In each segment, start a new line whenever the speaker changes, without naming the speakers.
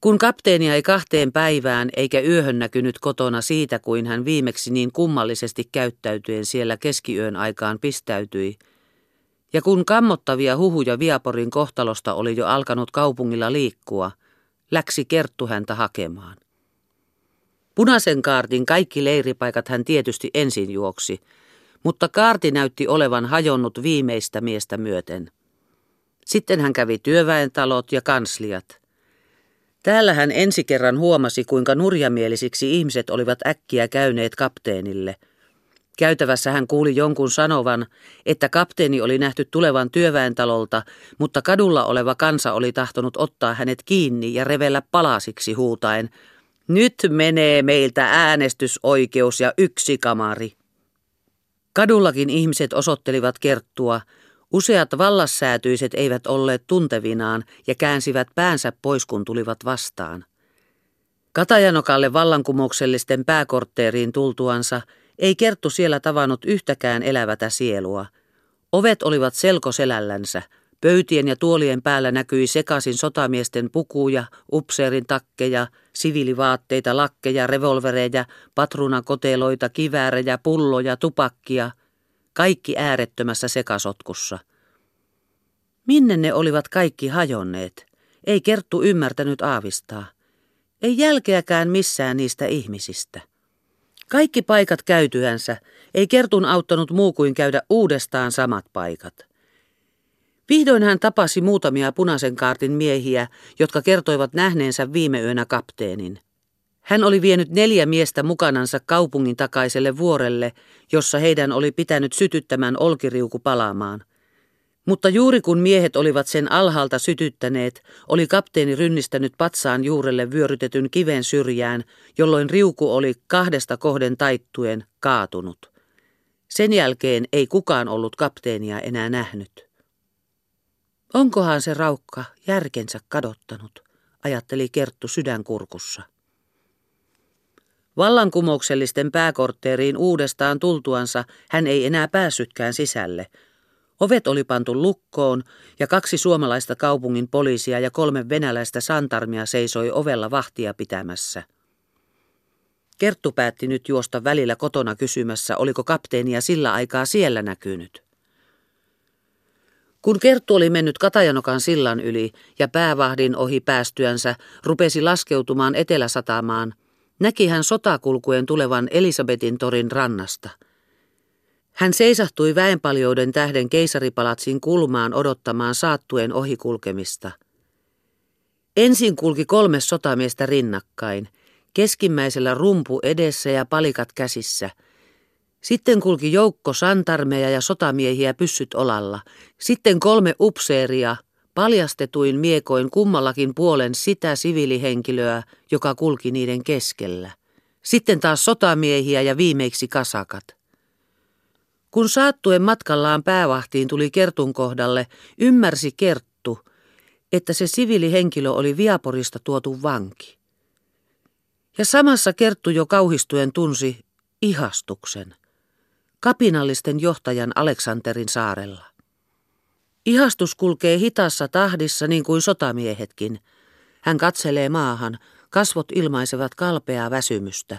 Kun kapteenia ei kahteen päivään eikä yöhön näkynyt kotona siitä, kuin hän viimeksi niin kummallisesti käyttäytyen siellä keskiyön aikaan pistäytyi, ja kun kammottavia huhuja Viaporin kohtalosta oli jo alkanut kaupungilla liikkua, läksi Kerttu häntä hakemaan. Punaisen kaartin kaikki leiripaikat hän tietysti ensin juoksi, mutta kaarti näytti olevan hajonnut viimeistä miestä myöten. Sitten hän kävi työväentalot ja kansliat. Täällä hän ensi kerran huomasi, kuinka nurjamielisiksi ihmiset olivat äkkiä käyneet kapteenille. Käytävässä hän kuuli jonkun sanovan, että kapteeni oli nähty tulevan työväentalolta, mutta kadulla oleva kansa oli tahtonut ottaa hänet kiinni ja revellä palasiksi huutaen, nyt menee meiltä äänestysoikeus ja yksi kamari. Kadullakin ihmiset osoittelivat kerttua, Useat vallassäätyiset eivät olleet tuntevinaan ja käänsivät päänsä pois, kun tulivat vastaan. Katajanokalle vallankumouksellisten pääkortteeriin tultuansa ei Kerttu siellä tavannut yhtäkään elävätä sielua. Ovet olivat selkoselällänsä, pöytien ja tuolien päällä näkyi sekaisin sotamiesten pukuja, upseerin takkeja, siviilivaatteita, lakkeja, revolvereja, patrunakoteloita, kiväärejä, pulloja, tupakkia – kaikki äärettömässä sekasotkussa. Minne ne olivat kaikki hajonneet? Ei Kerttu ymmärtänyt aavistaa. Ei jälkeäkään missään niistä ihmisistä. Kaikki paikat käytyänsä ei Kertun auttanut muu kuin käydä uudestaan samat paikat. Vihdoin hän tapasi muutamia punaisen kaartin miehiä, jotka kertoivat nähneensä viime yönä kapteenin. Hän oli vienyt neljä miestä mukanansa kaupungin takaiselle vuorelle, jossa heidän oli pitänyt sytyttämään olkiriuku palaamaan. Mutta juuri kun miehet olivat sen alhaalta sytyttäneet, oli kapteeni rynnistänyt patsaan juurelle vyörytetyn kiven syrjään, jolloin riuku oli kahdesta kohden taittuen kaatunut. Sen jälkeen ei kukaan ollut kapteenia enää nähnyt. Onkohan se raukka järkensä kadottanut, ajatteli Kerttu sydänkurkussa. Vallankumouksellisten pääkortteeriin uudestaan tultuansa hän ei enää päässytkään sisälle. Ovet oli pantu lukkoon ja kaksi suomalaista kaupungin poliisia ja kolme venäläistä santarmia seisoi ovella vahtia pitämässä. Kerttu päätti nyt juosta välillä kotona kysymässä, oliko kapteenia sillä aikaa siellä näkynyt. Kun Kerttu oli mennyt Katajanokan sillan yli ja päävahdin ohi päästyänsä, rupesi laskeutumaan eteläsatamaan, näki hän sotakulkuen tulevan Elisabetin torin rannasta. Hän seisahtui väenpaljouden tähden keisaripalatsin kulmaan odottamaan saattuen ohikulkemista. Ensin kulki kolme sotamiestä rinnakkain, keskimmäisellä rumpu edessä ja palikat käsissä. Sitten kulki joukko santarmeja ja sotamiehiä pyssyt olalla. Sitten kolme upseeria – paljastetuin miekoin kummallakin puolen sitä siviilihenkilöä, joka kulki niiden keskellä. Sitten taas sotamiehiä ja viimeiksi kasakat. Kun saattuen matkallaan päävahtiin tuli Kertun kohdalle, ymmärsi Kerttu, että se siviilihenkilö oli Viaporista tuotu vanki. Ja samassa Kerttu jo kauhistuen tunsi ihastuksen, kapinallisten johtajan Aleksanterin saarella. Ihastus kulkee hitassa tahdissa niin kuin sotamiehetkin. Hän katselee maahan, kasvot ilmaisevat kalpeaa väsymystä.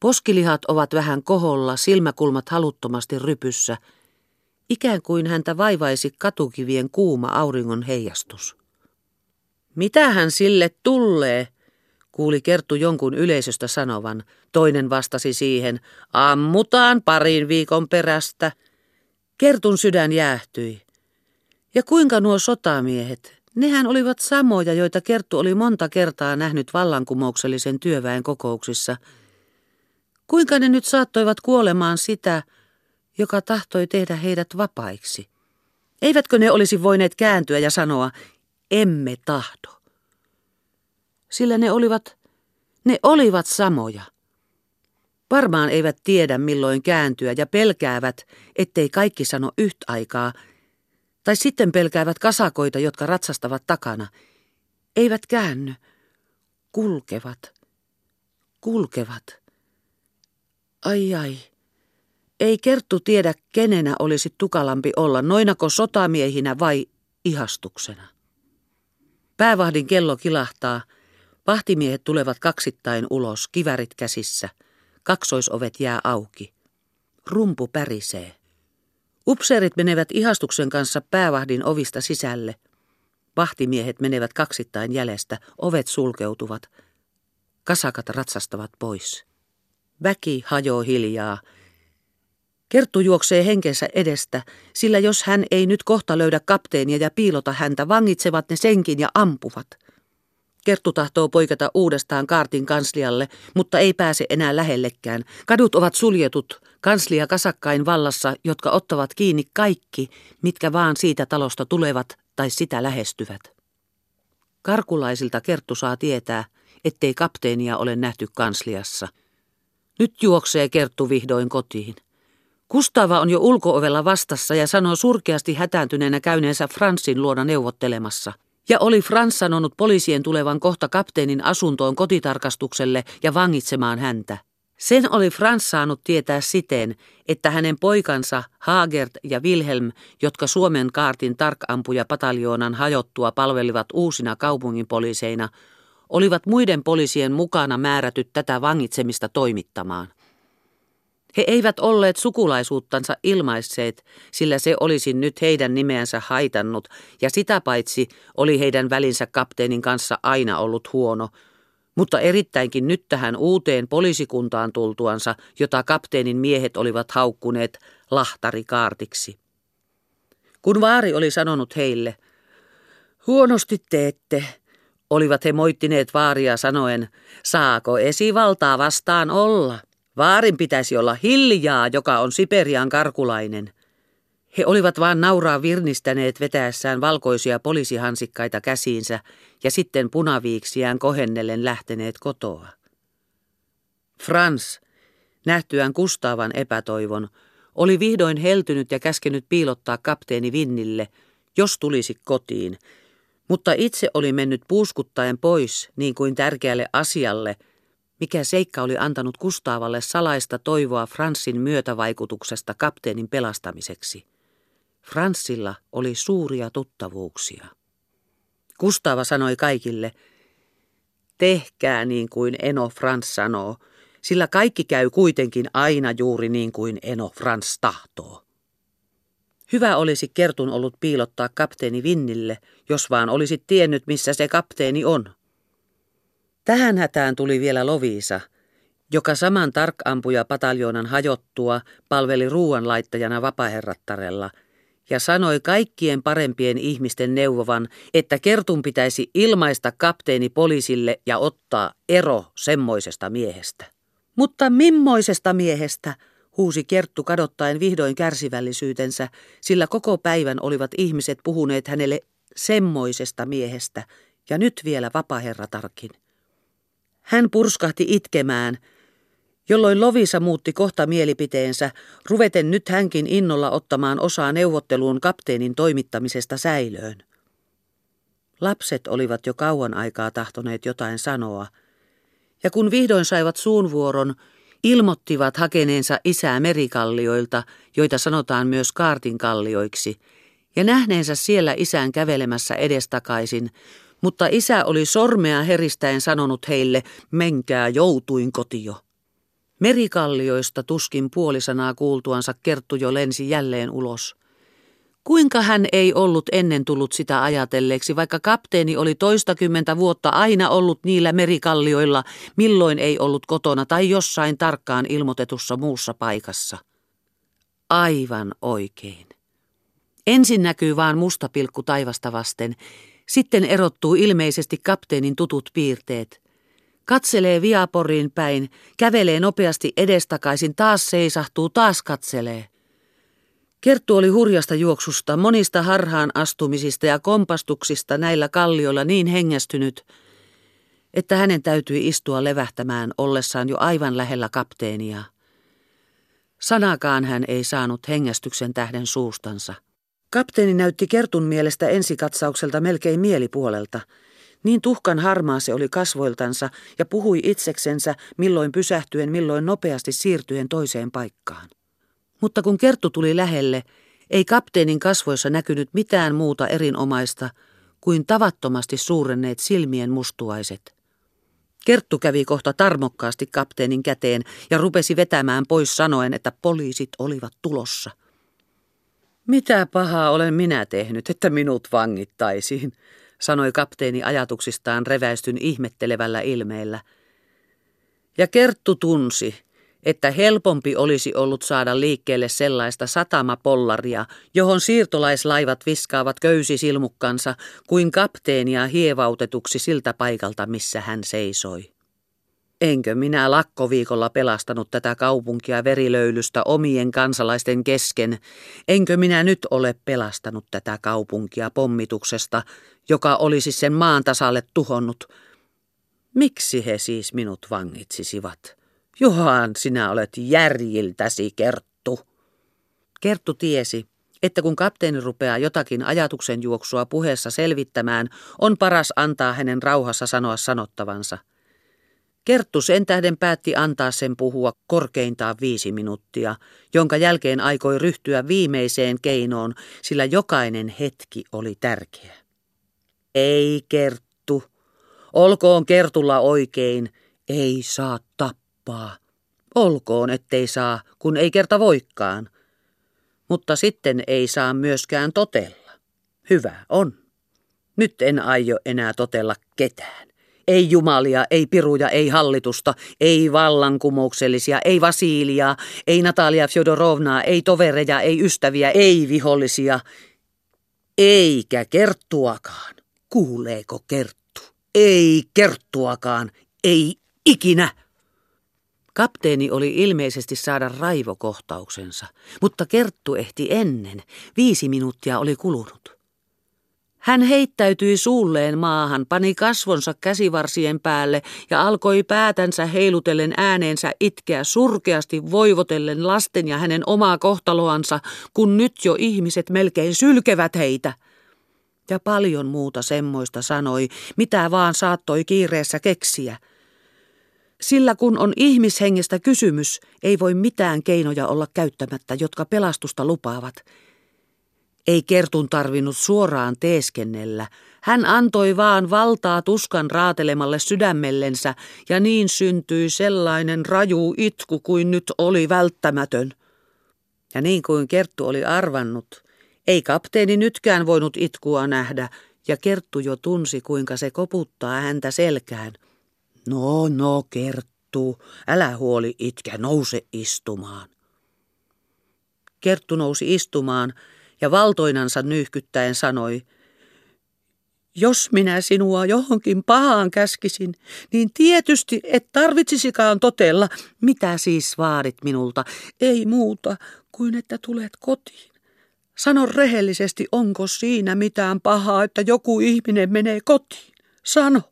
Poskilihat ovat vähän koholla, silmäkulmat haluttomasti rypyssä, ikään kuin häntä vaivaisi katukivien kuuma auringon heijastus. Mitä hän sille tulee? kuuli Kerttu jonkun yleisöstä sanovan. Toinen vastasi siihen, ammutaan parin viikon perästä. Kertun sydän jäähtyi. Ja kuinka nuo sotamiehet, nehän olivat samoja, joita Kerttu oli monta kertaa nähnyt vallankumouksellisen työväen kokouksissa. Kuinka ne nyt saattoivat kuolemaan sitä, joka tahtoi tehdä heidät vapaiksi? Eivätkö ne olisi voineet kääntyä ja sanoa, emme tahdo? Sillä ne olivat, ne olivat samoja. Varmaan eivät tiedä milloin kääntyä ja pelkäävät, ettei kaikki sano yhtä aikaa – tai sitten pelkäävät kasakoita, jotka ratsastavat takana. Eivät käänny. Kulkevat. Kulkevat. Ai ai. Ei Kerttu tiedä, kenenä olisi tukalampi olla, noinako sotamiehinä vai ihastuksena. Päävahdin kello kilahtaa. Vahtimiehet tulevat kaksittain ulos, kivärit käsissä. Kaksoisovet jää auki. Rumpu pärisee. Upseerit menevät ihastuksen kanssa päävahdin ovista sisälle. Vahtimiehet menevät kaksittain jäljestä, ovet sulkeutuvat. Kasakat ratsastavat pois. Väki hajoo hiljaa. Kerttu juoksee henkensä edestä, sillä jos hän ei nyt kohta löydä kapteenia ja piilota häntä, vangitsevat ne senkin ja ampuvat. Kerttu tahtoo poikata uudestaan kaartin kanslialle, mutta ei pääse enää lähellekään. Kadut ovat suljetut, kanslia kasakkain vallassa, jotka ottavat kiinni kaikki, mitkä vaan siitä talosta tulevat tai sitä lähestyvät. Karkulaisilta Kerttu saa tietää, ettei kapteenia ole nähty kansliassa. Nyt juoksee Kerttu vihdoin kotiin. Kustava on jo ulkoovella vastassa ja sanoo surkeasti hätääntyneenä käyneensä Fransin luona neuvottelemassa – ja oli Frans sanonut poliisien tulevan kohta kapteenin asuntoon kotitarkastukselle ja vangitsemaan häntä. Sen oli Frans saanut tietää siten, että hänen poikansa Hagert ja Wilhelm, jotka Suomen kaartin tarkampuja pataljoonan hajottua palvelivat uusina kaupungin poliiseina, olivat muiden poliisien mukana määrätyt tätä vangitsemista toimittamaan. He eivät olleet sukulaisuuttansa ilmaisseet, sillä se olisi nyt heidän nimeänsä haitannut, ja sitä paitsi oli heidän välinsä kapteenin kanssa aina ollut huono, mutta erittäinkin nyt tähän uuteen poliisikuntaan tultuansa, jota kapteenin miehet olivat haukkuneet lahtarikaartiksi. Kun vaari oli sanonut heille, huonosti teette, olivat he moittineet vaaria sanoen, saako esivaltaa vastaan olla – Vaarin pitäisi olla hiljaa, joka on Siperian karkulainen. He olivat vain nauraa virnistäneet vetäessään valkoisia poliisihansikkaita käsiinsä ja sitten punaviiksiään kohennellen lähteneet kotoa. Frans, nähtyään Kustavan epätoivon, oli vihdoin heltynyt ja käskenyt piilottaa kapteeni Vinnille, jos tulisi kotiin, mutta itse oli mennyt puuskuttaen pois niin kuin tärkeälle asialle – mikä seikka oli antanut Kustaavalle salaista toivoa Fransin myötävaikutuksesta kapteenin pelastamiseksi. Franssilla oli suuria tuttavuuksia. Kustaava sanoi kaikille, tehkää niin kuin Eno Frans sanoo, sillä kaikki käy kuitenkin aina juuri niin kuin Eno Frans tahtoo. Hyvä olisi Kertun ollut piilottaa kapteeni Vinnille, jos vaan olisit tiennyt, missä se kapteeni on. Tähän hätään tuli vielä Loviisa, joka saman tarkampuja pataljoonan hajottua palveli ruuanlaittajana vapaherrattarella ja sanoi kaikkien parempien ihmisten neuvovan, että Kertun pitäisi ilmaista kapteeni poliisille ja ottaa ero semmoisesta miehestä. Mutta mimmoisesta miehestä, huusi Kerttu kadottaen vihdoin kärsivällisyytensä, sillä koko päivän olivat ihmiset puhuneet hänelle semmoisesta miehestä, ja nyt vielä vapaherratarkin. Hän purskahti itkemään, jolloin Lovisa muutti kohta mielipiteensä, ruveten nyt hänkin innolla ottamaan osaa neuvotteluun kapteenin toimittamisesta säilöön. Lapset olivat jo kauan aikaa tahtoneet jotain sanoa, ja kun vihdoin saivat suunvuoron, ilmottivat hakeneensa isää merikallioilta, joita sanotaan myös kaartinkallioiksi, ja nähneensä siellä isän kävelemässä edestakaisin, mutta isä oli sormea heristäen sanonut heille, menkää joutuin kotio. Merikallioista tuskin puolisanaa kuultuansa Kerttu jo lensi jälleen ulos. Kuinka hän ei ollut ennen tullut sitä ajatelleeksi, vaikka kapteeni oli toistakymmentä vuotta aina ollut niillä merikallioilla, milloin ei ollut kotona tai jossain tarkkaan ilmoitetussa muussa paikassa. Aivan oikein. Ensin näkyy vaan musta pilkku taivasta vasten, sitten erottuu ilmeisesti kapteenin tutut piirteet. Katselee viaporiin päin, kävelee nopeasti edestakaisin, taas seisahtuu, taas katselee. Kerttu oli hurjasta juoksusta, monista harhaan astumisista ja kompastuksista näillä kallioilla niin hengästynyt, että hänen täytyi istua levähtämään ollessaan jo aivan lähellä kapteenia. Sanakaan hän ei saanut hengästyksen tähden suustansa. Kapteeni näytti Kertun mielestä ensikatsaukselta melkein mielipuolelta. Niin tuhkan harmaa se oli kasvoiltansa ja puhui itseksensä milloin pysähtyen, milloin nopeasti siirtyen toiseen paikkaan. Mutta kun Kerttu tuli lähelle, ei kapteenin kasvoissa näkynyt mitään muuta erinomaista kuin tavattomasti suurenneet silmien mustuaiset. Kerttu kävi kohta tarmokkaasti kapteenin käteen ja rupesi vetämään pois sanoen, että poliisit olivat tulossa. Mitä pahaa olen minä tehnyt, että minut vangittaisiin, sanoi kapteeni ajatuksistaan reväistyn ihmettelevällä ilmeellä. Ja Kerttu tunsi, että helpompi olisi ollut saada liikkeelle sellaista satamapollaria, johon siirtolaislaivat viskaavat köysisilmukkansa, kuin kapteenia hievautetuksi siltä paikalta, missä hän seisoi. Enkö minä lakkoviikolla pelastanut tätä kaupunkia verilöylystä omien kansalaisten kesken, enkö minä nyt ole pelastanut tätä kaupunkia pommituksesta, joka olisi sen maan tasalle tuhonnut. Miksi he siis minut vangitsisivat? Johan, sinä olet järjiltäsi, Kerttu. Kerttu tiesi, että kun kapteeni rupeaa jotakin ajatuksen juoksua puheessa selvittämään, on paras antaa hänen rauhassa sanoa sanottavansa. Kerttu sen tähden päätti antaa sen puhua korkeintaan viisi minuuttia, jonka jälkeen aikoi ryhtyä viimeiseen keinoon, sillä jokainen hetki oli tärkeä. Ei Kerttu, olkoon Kertulla oikein, ei saa tappaa. Olkoon, ettei saa, kun ei kerta voikkaan. Mutta sitten ei saa myöskään totella. Hyvä on. Nyt en aio enää totella ketään. Ei jumalia, ei piruja, ei hallitusta, ei vallankumouksellisia, ei Vasiiliaa, ei Natalia Fjodorovnaa, ei tovereja, ei ystäviä, ei vihollisia, eikä kerttuakaan. Kuuleeko kerttu? Ei kerttuakaan, ei ikinä. Kapteeni oli ilmeisesti saada raivokohtauksensa, mutta Kerttu ehti ennen. Viisi minuuttia oli kulunut. Hän heittäytyi suulleen maahan, pani kasvonsa käsivarsien päälle ja alkoi päätänsä heilutellen ääneensä itkeä surkeasti voivotellen lasten ja hänen omaa kohtaloansa, kun nyt jo ihmiset melkein sylkevät heitä. Ja paljon muuta semmoista sanoi, mitä vaan saattoi kiireessä keksiä – sillä kun on ihmishengestä kysymys, ei voi mitään keinoja olla käyttämättä, jotka pelastusta lupaavat. Ei Kertun tarvinnut suoraan teeskennellä. Hän antoi vaan valtaa tuskan raatelemalle sydämellensä, ja niin syntyi sellainen raju itku kuin nyt oli välttämätön. Ja niin kuin Kerttu oli arvannut, ei kapteeni nytkään voinut itkua nähdä, ja Kerttu jo tunsi, kuinka se koputtaa häntä selkään – No, no, Kerttu, älä huoli itkä, nouse istumaan. Kerttu nousi istumaan ja valtoinansa nyyhkyttäen sanoi, jos minä sinua johonkin pahaan käskisin, niin tietysti et tarvitsisikaan totella, mitä siis vaadit minulta, ei muuta kuin että tulet kotiin. Sano rehellisesti, onko siinä mitään pahaa, että joku ihminen menee kotiin. Sano.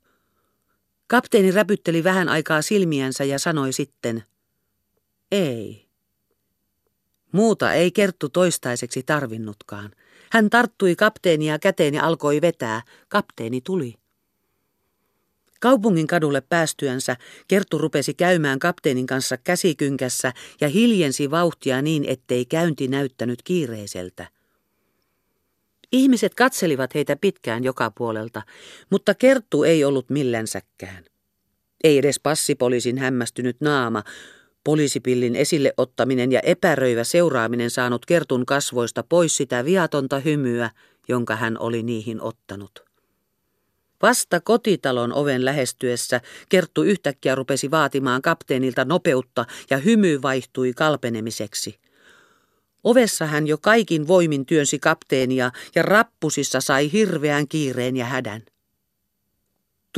Kapteeni räpytteli vähän aikaa silmiänsä ja sanoi sitten, ei. Muuta ei Kerttu toistaiseksi tarvinnutkaan. Hän tarttui kapteenia käteen ja alkoi vetää. Kapteeni tuli. Kaupungin kadulle päästyänsä Kerttu rupesi käymään kapteenin kanssa käsikynkässä ja hiljensi vauhtia niin, ettei käynti näyttänyt kiireiseltä. Ihmiset katselivat heitä pitkään joka puolelta, mutta Kerttu ei ollut millänsäkään. Ei edes passipoliisin hämmästynyt naama, poliisipillin esille ottaminen ja epäröivä seuraaminen saanut Kertun kasvoista pois sitä viatonta hymyä, jonka hän oli niihin ottanut. Vasta kotitalon oven lähestyessä Kerttu yhtäkkiä rupesi vaatimaan kapteenilta nopeutta ja hymy vaihtui kalpenemiseksi. Ovessa hän jo kaikin voimin työnsi kapteenia ja rappusissa sai hirveän kiireen ja hädän.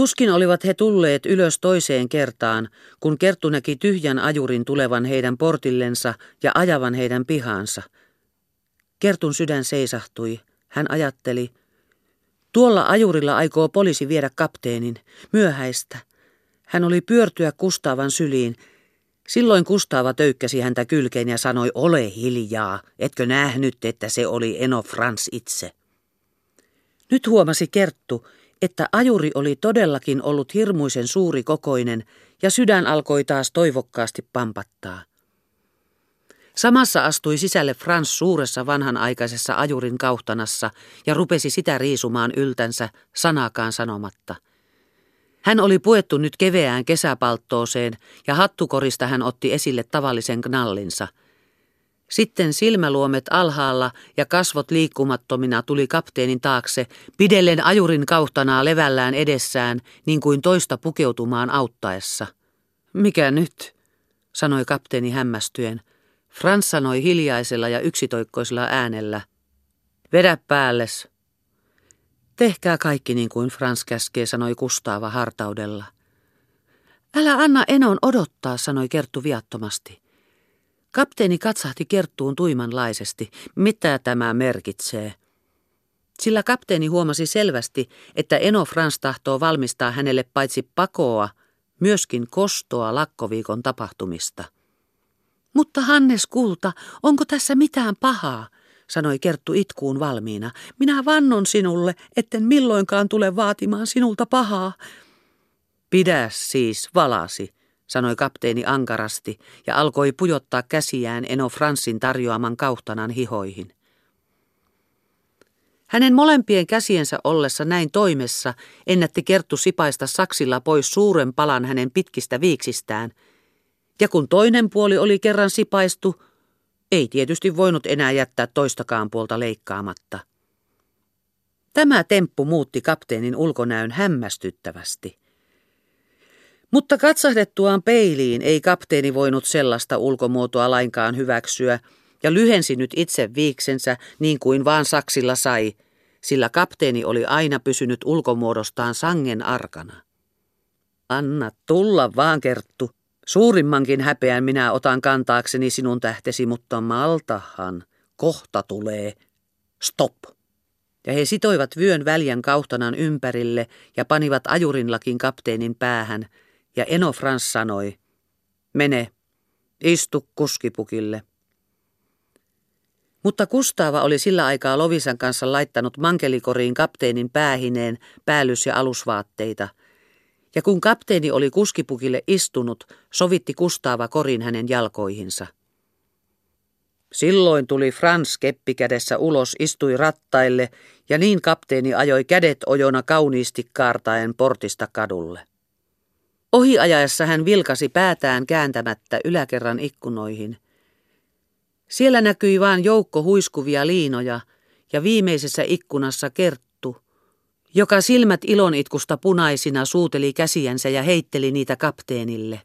Tuskin olivat he tulleet ylös toiseen kertaan, kun Kerttu näki tyhjän ajurin tulevan heidän portillensa ja ajavan heidän pihaansa. Kertun sydän seisahtui. Hän ajatteli, tuolla ajurilla aikoo poliisi viedä kapteenin, myöhäistä. Hän oli pyörtyä Kustaavan syliin, Silloin Kustaava töykkäsi häntä kylkeen ja sanoi, ole hiljaa, etkö nähnyt, että se oli Eno Frans itse. Nyt huomasi Kerttu, että ajuri oli todellakin ollut hirmuisen suuri kokoinen ja sydän alkoi taas toivokkaasti pampattaa. Samassa astui sisälle Frans suuressa vanhanaikaisessa ajurin kauhtanassa ja rupesi sitä riisumaan yltänsä sanakaan sanomatta – Hän oli puettu nyt keveään kesäpalttooseen ja hattukorista hän otti esille tavallisen knallinsa. Sitten silmäluomet alhaalla ja kasvot liikkumattomina tuli kapteenin taakse, pidellen ajurin kauhtanaa levällään edessään, niin kuin toista pukeutumaan auttaessa. Mikä nyt? sanoi kapteeni hämmästyen. Frans sanoi hiljaisella ja yksitoikkoisella äänellä. Vedä päälles. Tehkää kaikki niin kuin Frans käskee, sanoi Kustaava hartaudella. Älä anna Enon odottaa, sanoi Kerttu viattomasti. Kapteeni katsahti Kerttuun tuimanlaisesti. Mitä tämä merkitsee? Sillä kapteeni huomasi selvästi, että Eno Frans tahtoo valmistaa hänelle paitsi pakoa, myöskin kostoa lakkoviikon tapahtumista. Mutta Hannes Kulta, onko tässä mitään pahaa? sanoi Kerttu itkuun valmiina. Minä vannon sinulle, etten milloinkaan tule vaatimaan sinulta pahaa. Pidä siis valasi, sanoi kapteeni ankarasti ja alkoi pujottaa käsiään Eno Fransin tarjoaman kauhtanan hihoihin. Hänen molempien käsiensä ollessa näin toimessa ennätti Kerttu sipaista saksilla pois suuren palan hänen pitkistä viiksistään. Ja kun toinen puoli oli kerran sipaistu, ei tietysti voinut enää jättää toistakaan puolta leikkaamatta. Tämä temppu muutti kapteenin ulkonäön hämmästyttävästi. Mutta katsahdettuaan peiliin ei kapteeni voinut sellaista ulkomuotoa lainkaan hyväksyä ja lyhensi nyt itse viiksensä niin kuin vaan saksilla sai, sillä kapteeni oli aina pysynyt ulkomuodostaan sangen arkana. Anna tulla vaan, Kerttu, Suurimmankin häpeän minä otan kantaakseni sinun tähtesi, mutta maltahan, kohta tulee. Stop! Ja he sitoivat vyön väljän kauhtanan ympärille ja panivat ajurinlakin kapteenin päähän, ja Eno Frans sanoi, mene, istu kuskipukille. Mutta Kustaava oli sillä aikaa Lovisan kanssa laittanut mankelikoriin kapteenin päähineen, päällys- ja alusvaatteita – ja kun kapteeni oli kuskipukille istunut, sovitti Kustaava korin hänen jalkoihinsa. Silloin tuli Frans keppikädessä ulos, istui rattaille ja niin kapteeni ajoi kädet ojona kauniisti kaartaen portista kadulle. Ohiajaessa hän vilkasi päätään kääntämättä yläkerran ikkunoihin. Siellä näkyi vain joukko huiskuvia liinoja ja viimeisessä ikkunassa Kert joka silmät ilonitkusta punaisina suuteli käsiänsä ja heitteli niitä kapteenille.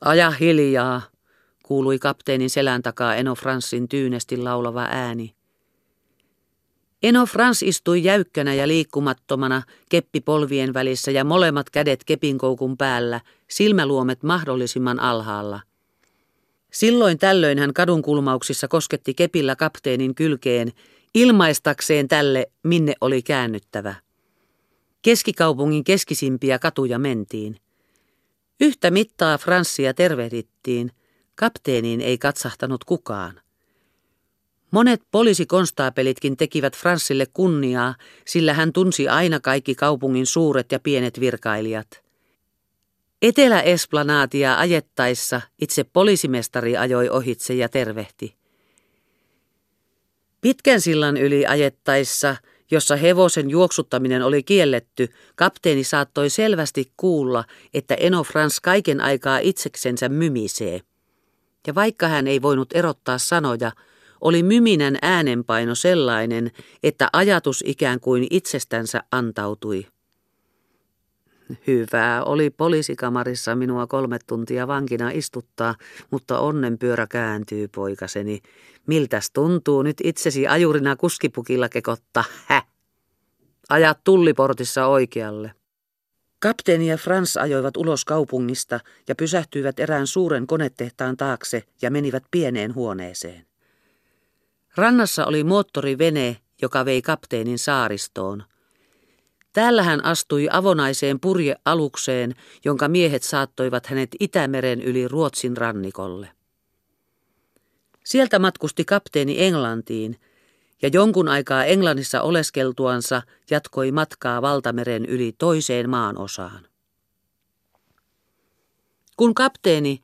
Aja hiljaa, kuului kapteenin selän takaa Eno Fransin tyynesti laulava ääni. Eno Frans istui jäykkänä ja liikkumattomana keppi polvien välissä ja molemmat kädet kepinkoukun päällä, silmäluomet mahdollisimman alhaalla. Silloin tällöin hän kadunkulmauksissa kosketti kepillä kapteenin kylkeen ilmaistakseen tälle, minne oli käännyttävä. Keskikaupungin keskisimpiä katuja mentiin. Yhtä mittaa Franssia tervehdittiin. Kapteeniin ei katsahtanut kukaan. Monet poliisikonstaapelitkin tekivät Franssille kunniaa, sillä hän tunsi aina kaikki kaupungin suuret ja pienet virkailijat. Etelä-Esplanaatia ajettaessa itse poliisimestari ajoi ohitse ja tervehti. Pitkän sillan yli ajettaessa, jossa hevosen juoksuttaminen oli kielletty, kapteeni saattoi selvästi kuulla, että Eno Frans kaiken aikaa itseksensä mymisee. Ja vaikka hän ei voinut erottaa sanoja, oli myminän äänenpaino sellainen, että ajatus ikään kuin itsestänsä antautui. Hyvää oli poliisikamarissa minua kolme tuntia vankina istuttaa, mutta onnenpyörä kääntyy, poikaseni. Miltäs tuntuu nyt itsesi ajurina kuskipukilla kekotta? Hä? Ajat tulliportissa oikealle. Kapteeni ja Frans ajoivat ulos kaupungista ja pysähtyivät erään suuren konetehtaan taakse ja menivät pieneen huoneeseen. Rannassa oli moottorivene, joka vei kapteenin saaristoon – Täällä hän astui avonaiseen purjealukseen, jonka miehet saattoivat hänet Itämeren yli Ruotsin rannikolle. Sieltä matkusti kapteeni Englantiin, ja jonkun aikaa Englannissa oleskeltuansa jatkoi matkaa valtameren yli toiseen maan osaan. Kun kapteeni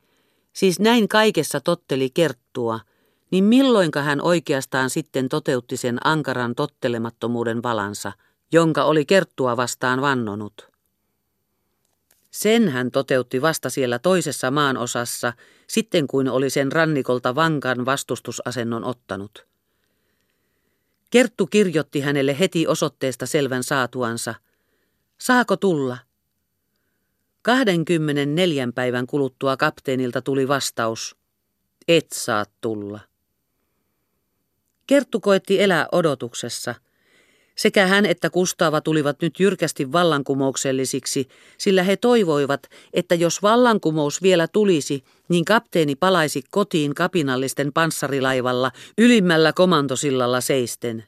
siis näin kaikessa totteli kerttua, niin milloinka hän oikeastaan sitten toteutti sen ankaran tottelemattomuuden valansa – jonka oli kerttua vastaan vannonut. Sen hän toteutti vasta siellä toisessa maan osassa, sitten kuin oli sen rannikolta vankan vastustusasennon ottanut. Kerttu kirjoitti hänelle heti osoitteesta selvän saatuansa. Saako tulla? 24 päivän kuluttua kapteenilta tuli vastaus. Et saa tulla. Kerttu koetti elää odotuksessa – sekä hän että Kustava tulivat nyt jyrkästi vallankumouksellisiksi, sillä he toivoivat, että jos vallankumous vielä tulisi, niin kapteeni palaisi kotiin kapinallisten panssarilaivalla ylimmällä komantosillalla seisten.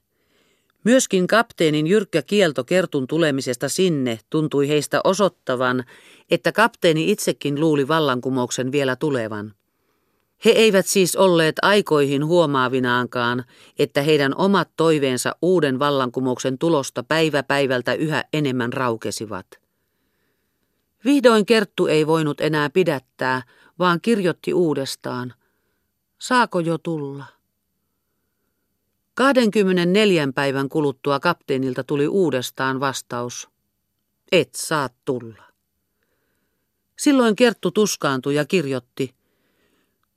Myöskin kapteenin jyrkkä kielto kertun tulemisesta sinne tuntui heistä osoittavan, että kapteeni itsekin luuli vallankumouksen vielä tulevan. He eivät siis olleet aikoihin huomaavinaankaan, että heidän omat toiveensa uuden vallankumouksen tulosta päivä päivältä yhä enemmän raukesivat. Vihdoin Kerttu ei voinut enää pidättää, vaan kirjoitti uudestaan. Saako jo tulla? 24 päivän kuluttua kapteenilta tuli uudestaan vastaus. Et saa tulla. Silloin Kerttu tuskaantui ja kirjoitti –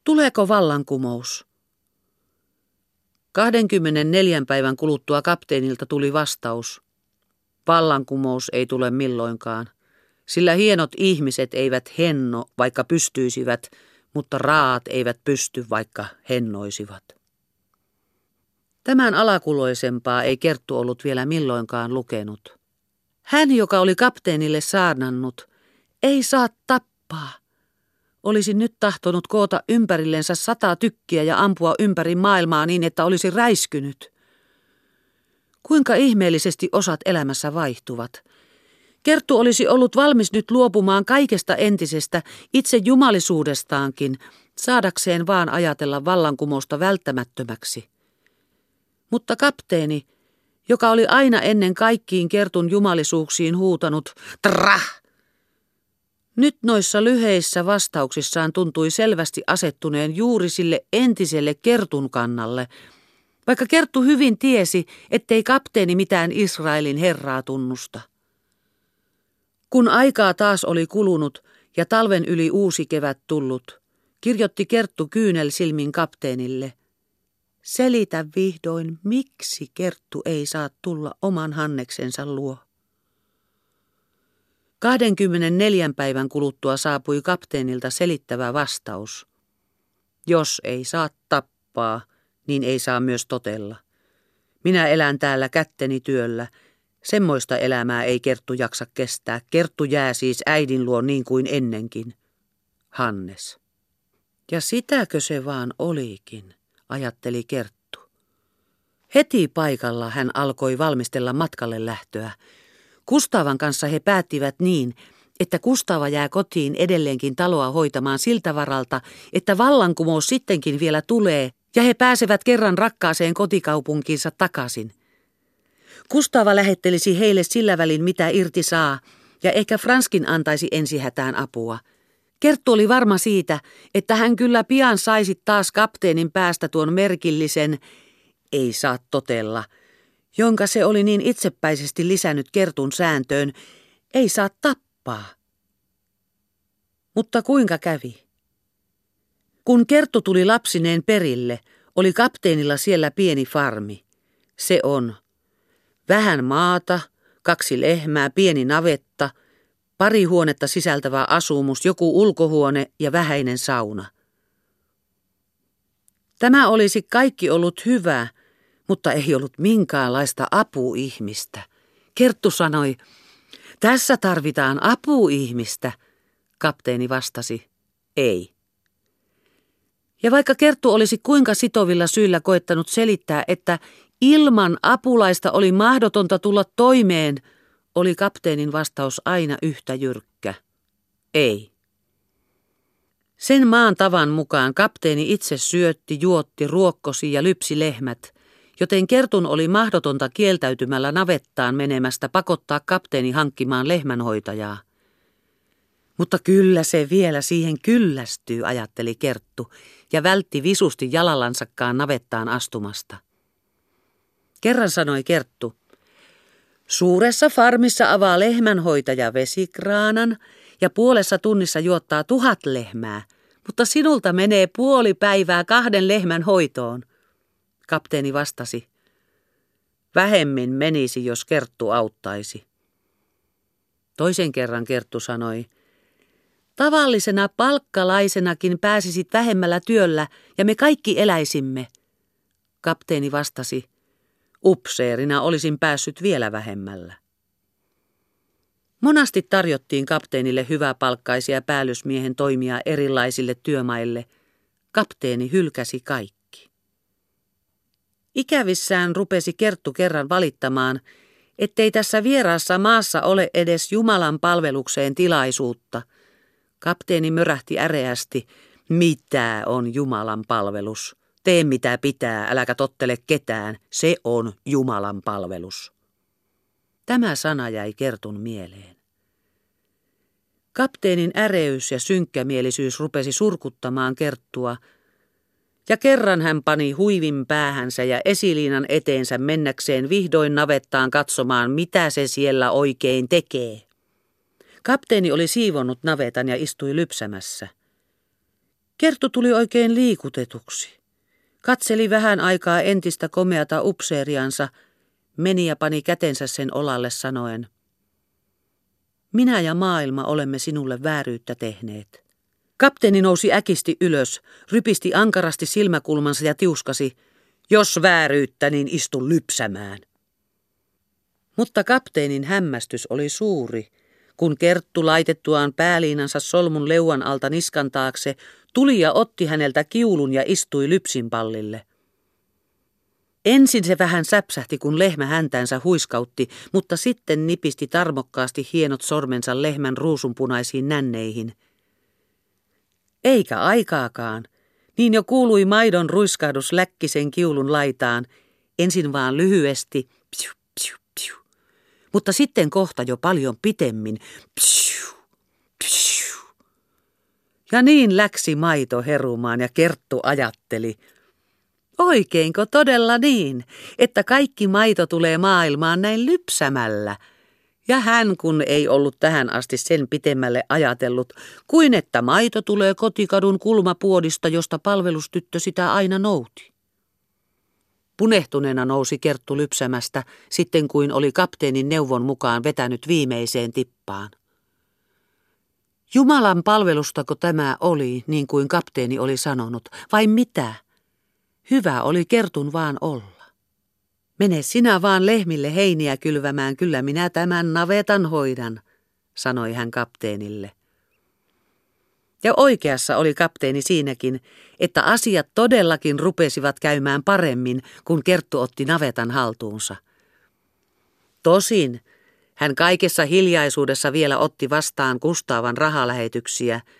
Tuleeko vallankumous? 24 päivän kuluttua kapteenilta tuli vastaus. Vallankumous ei tule milloinkaan, sillä hienot ihmiset eivät henno, vaikka pystyisivät, mutta raat eivät pysty, vaikka hennoisivat. Tämän alakuloisempaa ei Kerttu ollut vielä milloinkaan lukenut. Hän, joka oli kapteenille saarnannut, ei saa tappaa – olisi nyt tahtonut koota ympärillensä sata tykkiä ja ampua ympäri maailmaa niin, että olisi räiskynyt. Kuinka ihmeellisesti osat elämässä vaihtuvat. Kerttu olisi ollut valmis nyt luopumaan kaikesta entisestä, itse jumalisuudestaankin, saadakseen vaan ajatella vallankumousta välttämättömäksi. Mutta kapteeni, joka oli aina ennen kaikkiin kertun jumalisuuksiin huutanut, trah! Nyt noissa lyheissä vastauksissaan tuntui selvästi asettuneen juuri sille entiselle Kertun kannalle, vaikka Kerttu hyvin tiesi, ettei kapteeni mitään Israelin herraa tunnusta. Kun aikaa taas oli kulunut ja talven yli uusi kevät tullut, kirjoitti Kerttu kyynel silmin kapteenille. Selitä vihdoin, miksi Kerttu ei saa tulla oman Hanneksensa luo. 24 päivän kuluttua saapui kapteenilta selittävä vastaus. Jos ei saa tappaa, niin ei saa myös totella. Minä elän täällä kätteni työllä. Semmoista elämää ei Kerttu jaksa kestää. Kerttu jää siis äidin luo niin kuin ennenkin. Hannes. Ja sitäkö se vaan olikin, ajatteli Kerttu. Heti paikalla hän alkoi valmistella matkalle lähtöä. Kustavan kanssa he päättivät niin, että Kustava jää kotiin edelleenkin taloa hoitamaan siltä varalta, että vallankumous sittenkin vielä tulee ja he pääsevät kerran rakkaaseen kotikaupunkiinsa takaisin. Kustava lähettelisi heille sillä välin mitä irti saa ja ehkä Franskin antaisi ensihätään apua. Kerttu oli varma siitä, että hän kyllä pian saisi taas kapteenin päästä tuon merkillisen, ei saa totella – jonka se oli niin itsepäisesti lisännyt Kertun sääntöön, ei saa tappaa. Mutta kuinka kävi? Kun Kerttu tuli lapsineen perille, oli kapteenilla siellä pieni farmi. Se on vähän maata, kaksi lehmää, pieni navetta, pari huonetta sisältävä asumus, joku ulkohuone ja vähäinen sauna. Tämä olisi kaikki ollut hyvä, mutta ei ollut minkäänlaista apuihmistä. Kerttu sanoi, tässä tarvitaan apuihmistä. Kapteeni vastasi, ei. Ja vaikka Kerttu olisi kuinka sitovilla syillä koettanut selittää, että ilman apulaista oli mahdotonta tulla toimeen, oli kapteenin vastaus aina yhtä jyrkkä. Ei. Sen maan tavan mukaan kapteeni itse syötti, juotti, ruokkosi ja lypsi lehmät, joten Kertun oli mahdotonta kieltäytymällä navettaan menemästä pakottaa kapteeni hankkimaan lehmänhoitajaa. Mutta kyllä se vielä siihen kyllästyy, ajatteli Kerttu, ja vältti visusti jalallansakaan navettaan astumasta. Kerran sanoi Kerttu, Suuressa farmissa avaa lehmänhoitaja vesikraanan ja puolessa tunnissa juottaa tuhat lehmää, mutta sinulta menee puoli päivää kahden lehmän hoitoon. Kapteeni vastasi. Vähemmin menisi, jos Kerttu auttaisi. Toisen kerran Kerttu sanoi, tavallisena palkkalaisenakin pääsisit vähemmällä työllä ja me kaikki eläisimme. Kapteeni vastasi, upseerina olisin päässyt vielä vähemmällä. Monasti tarjottiin kapteenille hyväpalkkaisia päällysmiehen toimia erilaisille työmaille. Kapteeni hylkäsi kaikki. Ikävissään rupesi Kerttu kerran valittamaan, ettei tässä vieraassa maassa ole edes Jumalan palvelukseen tilaisuutta. Kapteeni mörähti äreästi, mitä on Jumalan palvelus. Tee mitä pitää, äläkä tottele ketään, se on Jumalan palvelus. Tämä sana jäi Kertun mieleen. Kapteenin äreys ja synkkämielisyys rupesi surkuttamaan Kerttua, ja kerran hän pani huivin päähänsä ja esiliinan eteensä mennäkseen vihdoin navettaan katsomaan, mitä se siellä oikein tekee. Kapteeni oli siivonnut navetan ja istui lypsämässä. Kerttu tuli oikein liikutetuksi. Katseli vähän aikaa entistä komeata upseeriansa, meni ja pani kätensä sen olalle sanoen, minä ja maailma olemme sinulle vääryyttä tehneet. Kapteeni nousi äkisti ylös, rypisti ankarasti silmäkulmansa ja tiuskasi, jos vääryyttä, niin istu lypsämään. Mutta kapteenin hämmästys oli suuri, kun Kerttu laitettuaan pääliinansa solmun leuan alta niskan taakse, tuli ja otti häneltä kiulun ja istui lypsinpallille. Ensin se vähän säpsähti, kun lehmä häntänsä huiskautti, mutta sitten nipisti tarmokkaasti hienot sormensa lehmän ruusunpunaisiin nänneihin. Eikä aikaakaan. Niin jo kuului maidon ruiskahdus läkkisen kiulun laitaan, ensin vaan lyhyesti, psiu, psiu, psiu. mutta sitten kohta jo paljon pitemmin, psiu, psiu. Ja niin läksi maito herumaan ja Kerttu ajatteli – Oikeinko todella niin, että kaikki maito tulee maailmaan näin lypsämällä? Ja hän kun ei ollut tähän asti sen pitemmälle ajatellut, kuin että maito tulee kotikadun kulmapuodista, josta palvelustyttö sitä aina nouti. Punehtuneena nousi Kerttu lypsämästä, sitten kuin oli kapteenin neuvon mukaan vetänyt viimeiseen tippaan. Jumalan palvelustako tämä oli, niin kuin kapteeni oli sanonut, vai mitä? Hyvä oli kertun vaan olla. Mene sinä vaan lehmille heiniä kylvämään, kyllä minä tämän navetan hoidan, sanoi hän kapteenille. Ja oikeassa oli kapteeni siinäkin, että asiat todellakin rupesivat käymään paremmin, kun Kerttu otti navetan haltuunsa. Tosin hän kaikessa hiljaisuudessa vielä otti vastaan Kustaavan rahalähetyksiä –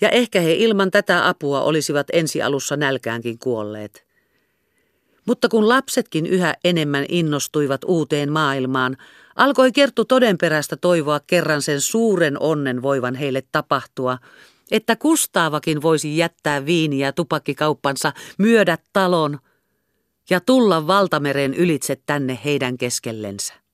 ja ehkä he ilman tätä apua olisivat ensi alussa nälkäänkin kuolleet. Mutta kun lapsetkin yhä enemmän innostuivat uuteen maailmaan, alkoi Kerttu todenperäistä toivoa kerran sen suuren onnen voivan heille tapahtua, että Kustaavakin voisi jättää viiniä tupakkikauppansa, myydä talon ja tulla valtameren ylitse tänne heidän keskellensä.